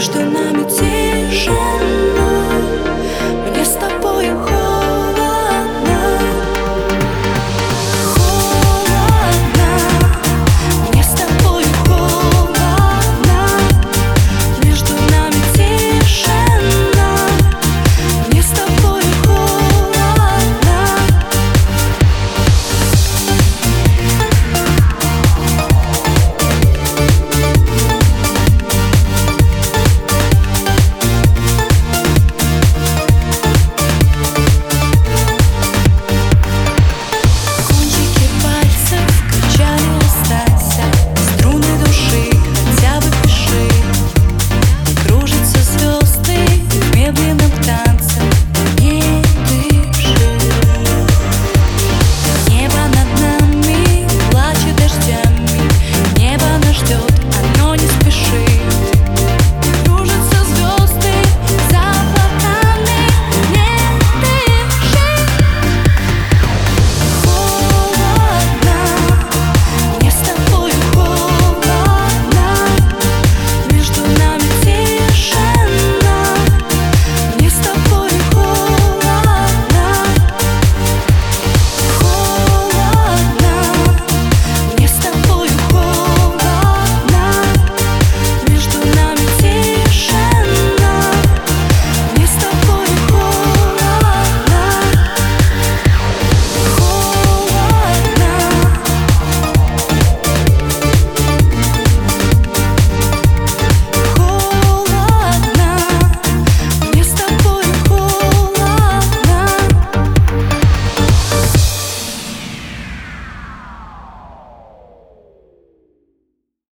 между нами тень.